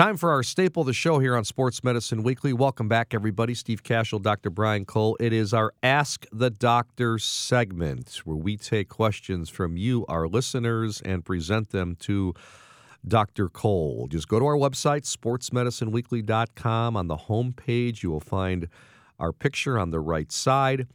Time for our staple of the show here on Sports Medicine Weekly. Welcome back, everybody. Steve Kashul, Dr. Brian Cole. It is our Ask the Doctor segment where we take questions from you, our listeners, and present them to Dr. Cole. Just go to our website, sportsmedicineweekly.com. On the home page, you will find our picture on the right side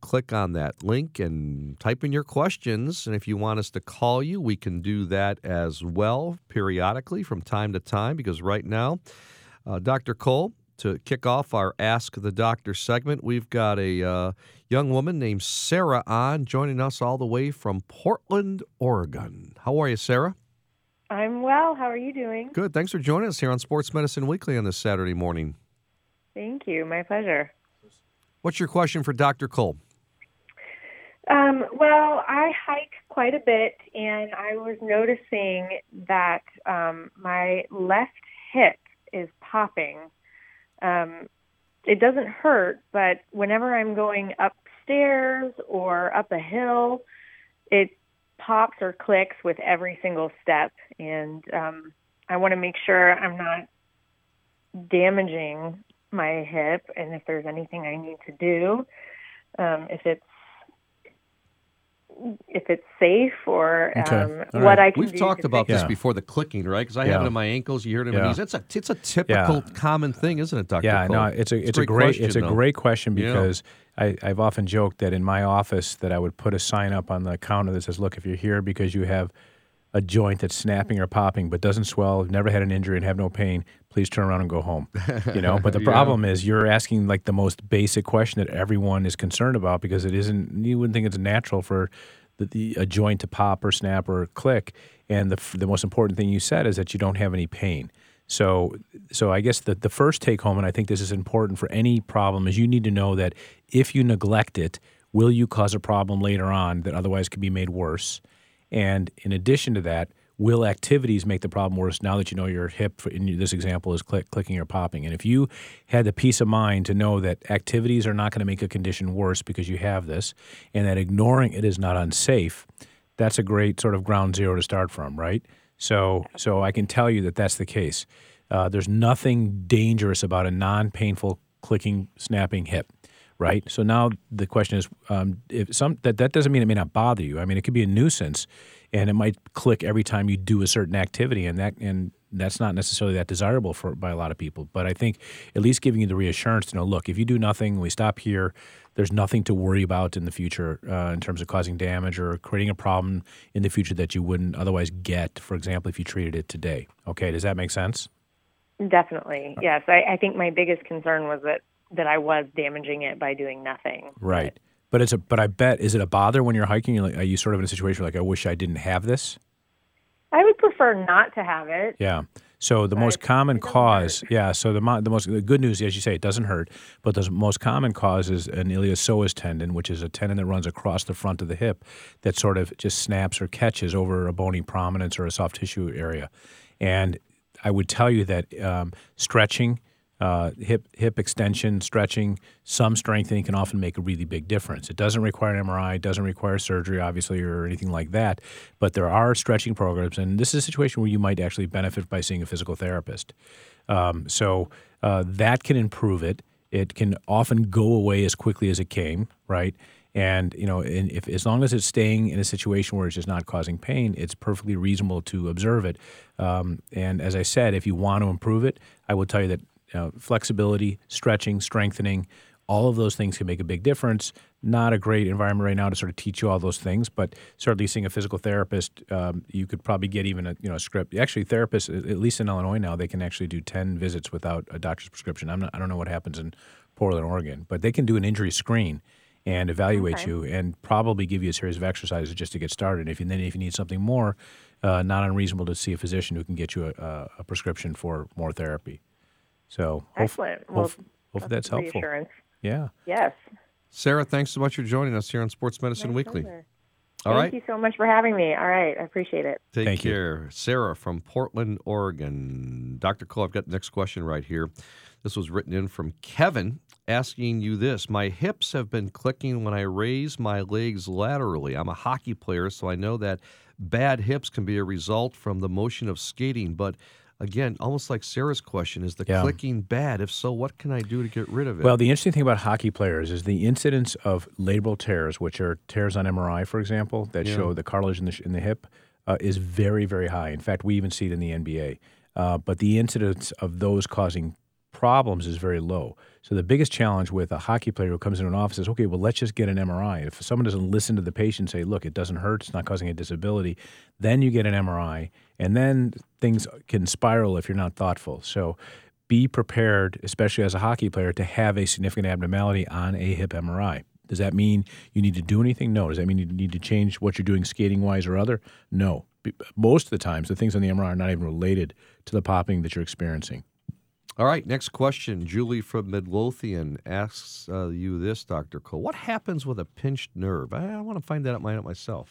click on that link and type in your questions. And if you want us to call you, we can do that as well periodically from time to time because right now, uh, Dr. Cole, to kick off our Ask the Doctor segment, we've got a uh, young woman named Sarah on joining us all the way from Portland, Oregon. How are you, Sarah? I'm well. How are you doing? Good. Thanks for joining us here on Sports Medicine Weekly on this Saturday morning. Thank you. My pleasure. What's your question for Dr. Cole? Um, well, I hike quite a bit, and I was noticing that um, my left hip is popping. Um, it doesn't hurt, but whenever I'm going upstairs or up a hill, it pops or clicks with every single step, and um, I want to make sure I'm not damaging my hip, and if there's anything I need to do, um, if it's if it's safe or okay. um, what right. I can We've talked about this yeah. before the clicking, right? Because I yeah. have it in my ankles. You hear it in my knees. It's a it's a typical common thing, isn't it, Doctor? Yeah, Cole? no, it's a it's, it's a great, question, it's a though. great question because I, I've often joked that in my office that I would put a sign up on the counter that says, "Look, if you're here because you have." A joint that's snapping or popping but doesn't swell, never had an injury and have no pain, please turn around and go home. You know, but the yeah. problem is you're asking like the most basic question that everyone is concerned about because it isn't you wouldn't think it's natural for the, the, a joint to pop or snap or click. And the, the most important thing you said is that you don't have any pain. So, so I guess the, the first take home, and I think this is important for any problem, is you need to know that if you neglect it, will you cause a problem later on that otherwise could be made worse? And in addition to that, will activities make the problem worse now that you know your hip in this example is click, clicking or popping? And if you had the peace of mind to know that activities are not going to make a condition worse because you have this and that ignoring it is not unsafe that's a great sort of ground zero to start from right? So so i can tell you that that's the case. Uh, there's nothing dangerous about a non-painful clicking snapping hip right? So now the question is, um, if some that that doesn't mean it may not bother you. I mean, it could be a nuisance, and it might click every time you do a certain activity, and that and that's not necessarily that desirable for by a lot of people. But I think at least giving you the reassurance to know, look, if you do nothing, we stop here. There's nothing to worry about in the future uh, in terms of causing damage or creating a problem in the future that you wouldn't otherwise get. For example, if you treated it today. Okay, does that make sense? Definitely, yes. I, I think my biggest concern was that that I was damaging it by doing nothing. Right. But, but it's a but I bet is it a bother when you're hiking? You're like, are you sort of in a situation where like I wish I didn't have this? I would prefer not to have it. Yeah. So the most common cause, hurt. yeah. So the the most the good news, as you say, it doesn't hurt. But the most common cause is an iliopsoas tendon, which is a tendon that runs across the front of the hip, that sort of just snaps or catches over a bony prominence or a soft tissue area. And I would tell you that um, stretching uh, hip hip extension, stretching, some strengthening can often make a really big difference. It doesn't require an MRI, it doesn't require surgery, obviously, or anything like that. But there are stretching programs, and this is a situation where you might actually benefit by seeing a physical therapist. Um, so uh, that can improve it. It can often go away as quickly as it came, right? And you know, if as long as it's staying in a situation where it's just not causing pain, it's perfectly reasonable to observe it. Um, and as I said, if you want to improve it, I will tell you that you know, flexibility, stretching, strengthening, all of those things can make a big difference. Not a great environment right now to sort of teach you all those things, but certainly seeing a physical therapist, um, you could probably get even a you know a script. Actually, therapists, at least in Illinois now, they can actually do ten visits without a doctor's prescription. I'm not, I don't know what happens in Portland, Oregon, but they can do an injury screen and evaluate okay. you and probably give you a series of exercises just to get started. If you, then if you need something more, uh, not unreasonable to see a physician who can get you a, a prescription for more therapy. So excellent. Hope, well, hope, hopefully that's helpful. Yeah. Yes. Sarah, thanks so much for joining us here on Sports Medicine My Weekly. Pleasure. All Thank right. you so much for having me. All right. I appreciate it. Take Thank care. You. Sarah from Portland, Oregon. Dr. Cole, I've got the next question right here. This was written in from Kevin asking you this My hips have been clicking when I raise my legs laterally. I'm a hockey player, so I know that bad hips can be a result from the motion of skating, but again, almost like Sarah's question, is the yeah. clicking bad? If so, what can I do to get rid of it? Well, the interesting thing about hockey players is the incidence of labral tears, which are tears on MRI, for example, that yeah. show the cartilage in the, in the hip, uh, is very, very high. In fact, we even see it in the NBA. Uh, but the incidence of those causing problems is very low. So the biggest challenge with a hockey player who comes into an office is, okay, well, let's just get an MRI. If someone doesn't listen to the patient, say, look, it doesn't hurt, it's not causing a disability, then you get an MRI, and then things can spiral if you're not thoughtful. So be prepared, especially as a hockey player, to have a significant abnormality on a hip MRI. Does that mean you need to do anything? No. Does that mean you need to change what you're doing skating wise or other? No. Most of the times, the things on the MRI are not even related to the popping that you're experiencing. All right, next question. Julie from Midlothian asks uh, you this, Dr. Cole. What happens with a pinched nerve? I, I want to find that out myself.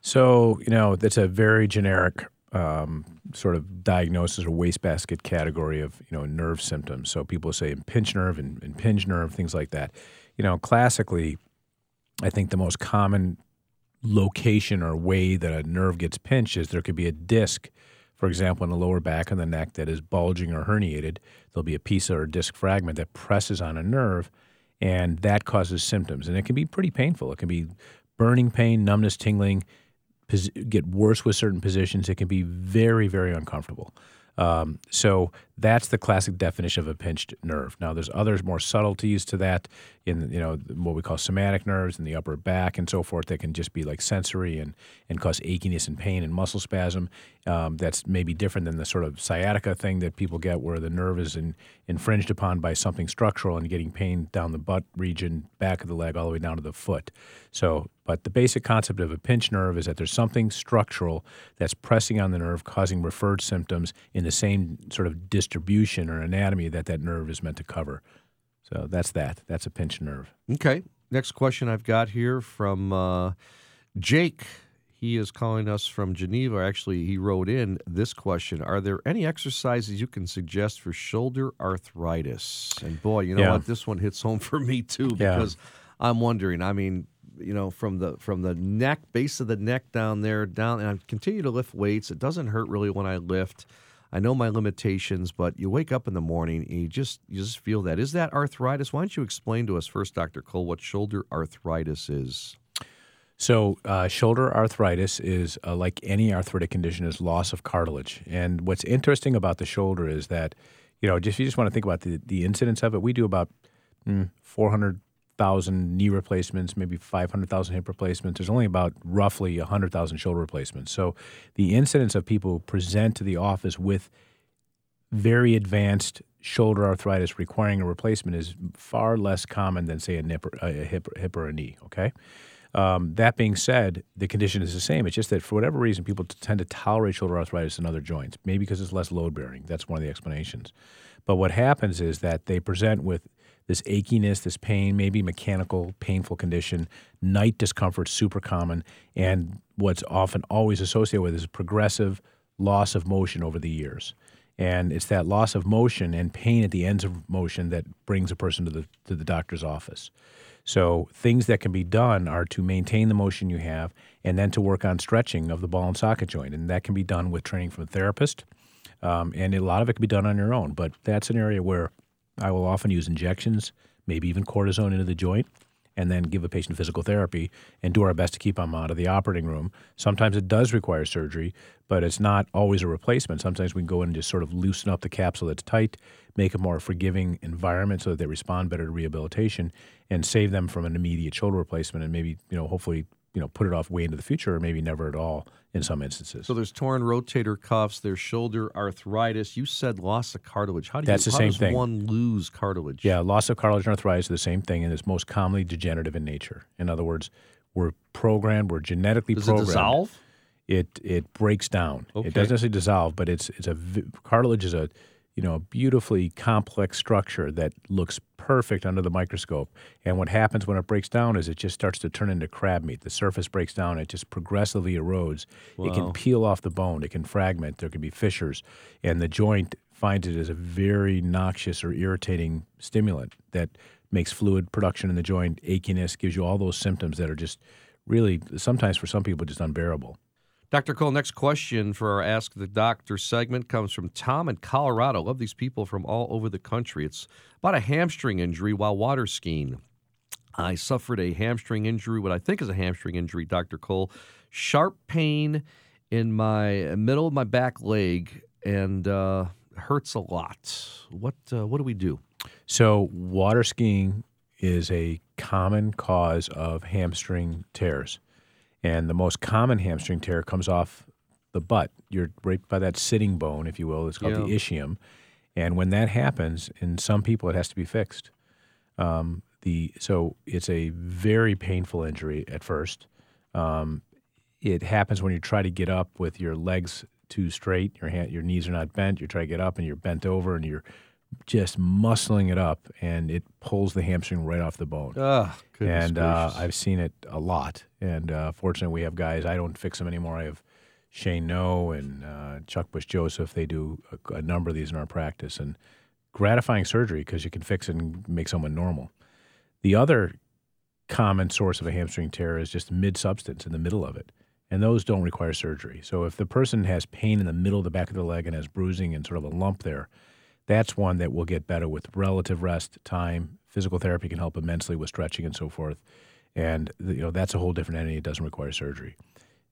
So, you know, that's a very generic um, sort of diagnosis or wastebasket category of, you know, nerve symptoms. So people say pinched nerve and impinged nerve, things like that. You know, classically, I think the most common location or way that a nerve gets pinched is there could be a disc – for example, in the lower back and the neck that is bulging or herniated, there'll be a piece or a disc fragment that presses on a nerve, and that causes symptoms. And it can be pretty painful. It can be burning pain, numbness, tingling, get worse with certain positions. It can be very, very uncomfortable. Um, so that's the classic definition of a pinched nerve. Now, there's others more subtleties to that in you know what we call somatic nerves in the upper back and so forth that can just be like sensory and and cause achiness and pain and muscle spasm. Um, that's maybe different than the sort of sciatica thing that people get where the nerve is in, infringed upon by something structural and getting pain down the butt region, back of the leg, all the way down to the foot. So, but the basic concept of a pinched nerve is that there's something structural that's pressing on the nerve, causing referred symptoms in the same sort of distribution or anatomy that that nerve is meant to cover. So that's that. That's a pinched nerve. Okay. Next question I've got here from uh, Jake. He is calling us from Geneva. Actually, he wrote in this question Are there any exercises you can suggest for shoulder arthritis? And boy, you know yeah. what? This one hits home for me too because yeah. I'm wondering. I mean, you know, from the from the neck, base of the neck down there, down, and I continue to lift weights. It doesn't hurt really when I lift. I know my limitations, but you wake up in the morning and you just you just feel that. Is that arthritis? Why don't you explain to us first, Dr. Cole, what shoulder arthritis is? So, uh, shoulder arthritis is uh, like any arthritic condition, is loss of cartilage. And what's interesting about the shoulder is that, you know, just you just want to think about the the incidence of it. We do about mm, 400 thousand knee replacements, maybe five hundred thousand hip replacements. There's only about roughly hundred thousand shoulder replacements. So the incidence of people who present to the office with very advanced shoulder arthritis requiring a replacement is far less common than say a, nip, a hip, hip or a knee. Okay. Um, that being said, the condition is the same. It's just that for whatever reason, people tend to tolerate shoulder arthritis in other joints. Maybe because it's less load bearing. That's one of the explanations. But what happens is that they present with this achiness, this pain, maybe mechanical, painful condition, night discomfort, super common, and what's often always associated with is progressive loss of motion over the years. And it's that loss of motion and pain at the ends of motion that brings a person to the to the doctor's office. So things that can be done are to maintain the motion you have and then to work on stretching of the ball and socket joint. And that can be done with training from a therapist. Um, and a lot of it can be done on your own. But that's an area where I will often use injections, maybe even cortisone into the joint, and then give a patient physical therapy and do our best to keep them out of the operating room. Sometimes it does require surgery, but it's not always a replacement. Sometimes we can go in and just sort of loosen up the capsule that's tight, make a more forgiving environment so that they respond better to rehabilitation, and save them from an immediate shoulder replacement and maybe, you know, hopefully you know put it off way into the future or maybe never at all in some instances. So there's torn rotator cuffs, there's shoulder arthritis. You said loss of cartilage. How do That's you, the same does thing. one lose cartilage? Yeah, loss of cartilage and arthritis are the same thing and it's most commonly degenerative in nature. In other words, we're programmed, we're genetically does programmed. Does it dissolve? It it breaks down. Okay. It doesn't necessarily dissolve, but it's it's a cartilage is a you know, a beautifully complex structure that looks perfect under the microscope. And what happens when it breaks down is it just starts to turn into crab meat. The surface breaks down, it just progressively erodes. Wow. It can peel off the bone, it can fragment, there can be fissures, and the joint finds it as a very noxious or irritating stimulant that makes fluid production in the joint, achiness, gives you all those symptoms that are just really sometimes for some people just unbearable. Dr. Cole, next question for our Ask the Doctor segment comes from Tom in Colorado. Love these people from all over the country. It's about a hamstring injury while water skiing. I suffered a hamstring injury, what I think is a hamstring injury, Dr. Cole. Sharp pain in my middle of my back leg and uh, hurts a lot. What uh, what do we do? So water skiing is a common cause of hamstring tears. And the most common hamstring tear comes off the butt. You're right by that sitting bone, if you will. It's called yeah. the ischium. And when that happens, in some people, it has to be fixed. Um, the so it's a very painful injury at first. Um, it happens when you try to get up with your legs too straight, your hand, your knees are not bent. You try to get up and you're bent over and you're just muscling it up, and it pulls the hamstring right off the bone. Oh, and uh, I've seen it a lot. And uh, fortunately, we have guys. I don't fix them anymore. I have Shane Nho and uh, Chuck Bush Joseph. They do a, a, number of these in our practice, and gratifying surgery because you can fix it and make someone normal. The other common source of a hamstring tear is just mid substance in the middle of it. And those don't require surgery. So if the person has pain in the middle of the back of the leg and has bruising and sort of a lump there, that's one that will get better with relative rest time. Physical therapy can help immensely with stretching and so forth. And you know that's a whole different entity. It doesn't require surgery.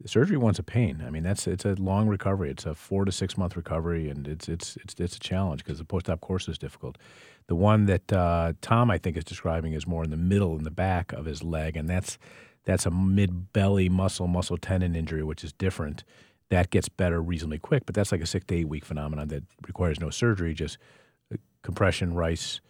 The surgery one's a pain. I mean, that's it's a long recovery. It's a four to six month recovery, and it's it's it's it's a challenge because the post op course is difficult. The one that uh, Tom I think is describing is more in the middle, in the back of his leg, and that's that's a mid belly muscle muscle tendon injury, which is different that gets better reasonably quick. But that's like a six to eight week phenomenon that requires no surgery, just uh, compression, rice,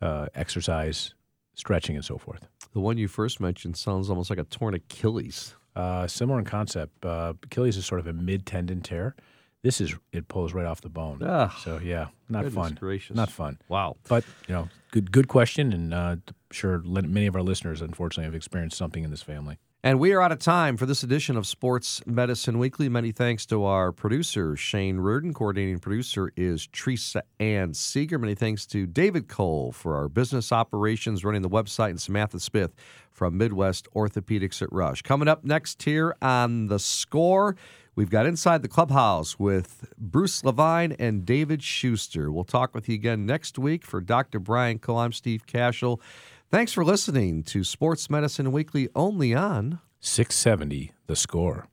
uh, exercise, stretching, and so forth. The one you first mentioned sounds almost like a torn Achilles. Uh, similar in concept. Uh, Achilles is sort of a mid tendon tear. This is it pulls right off the bone. Ah, so yeah, not fun. Gracious. Not fun. Wow. But you know, good good question, and uh, sure many of our listeners unfortunately have experienced something in this family. And we are out of time for this edition of Sports Medicine Weekly. Many thanks to our producer, Shane Reardon. Coordinating producer is Teresa Ann Seeger. Many thanks to David Cole for our business operations, running the website, and Samantha Smith from Midwest Orthopedics at Rush. Coming up next here on The Score, we've got Inside the Clubhouse with Bruce Levine and David Schuster. We'll talk with you again next week. For Dr. Brian Cole, I'm Steve Kashul. Thanks for listening to Sports Medicine Weekly only on 670 The Score.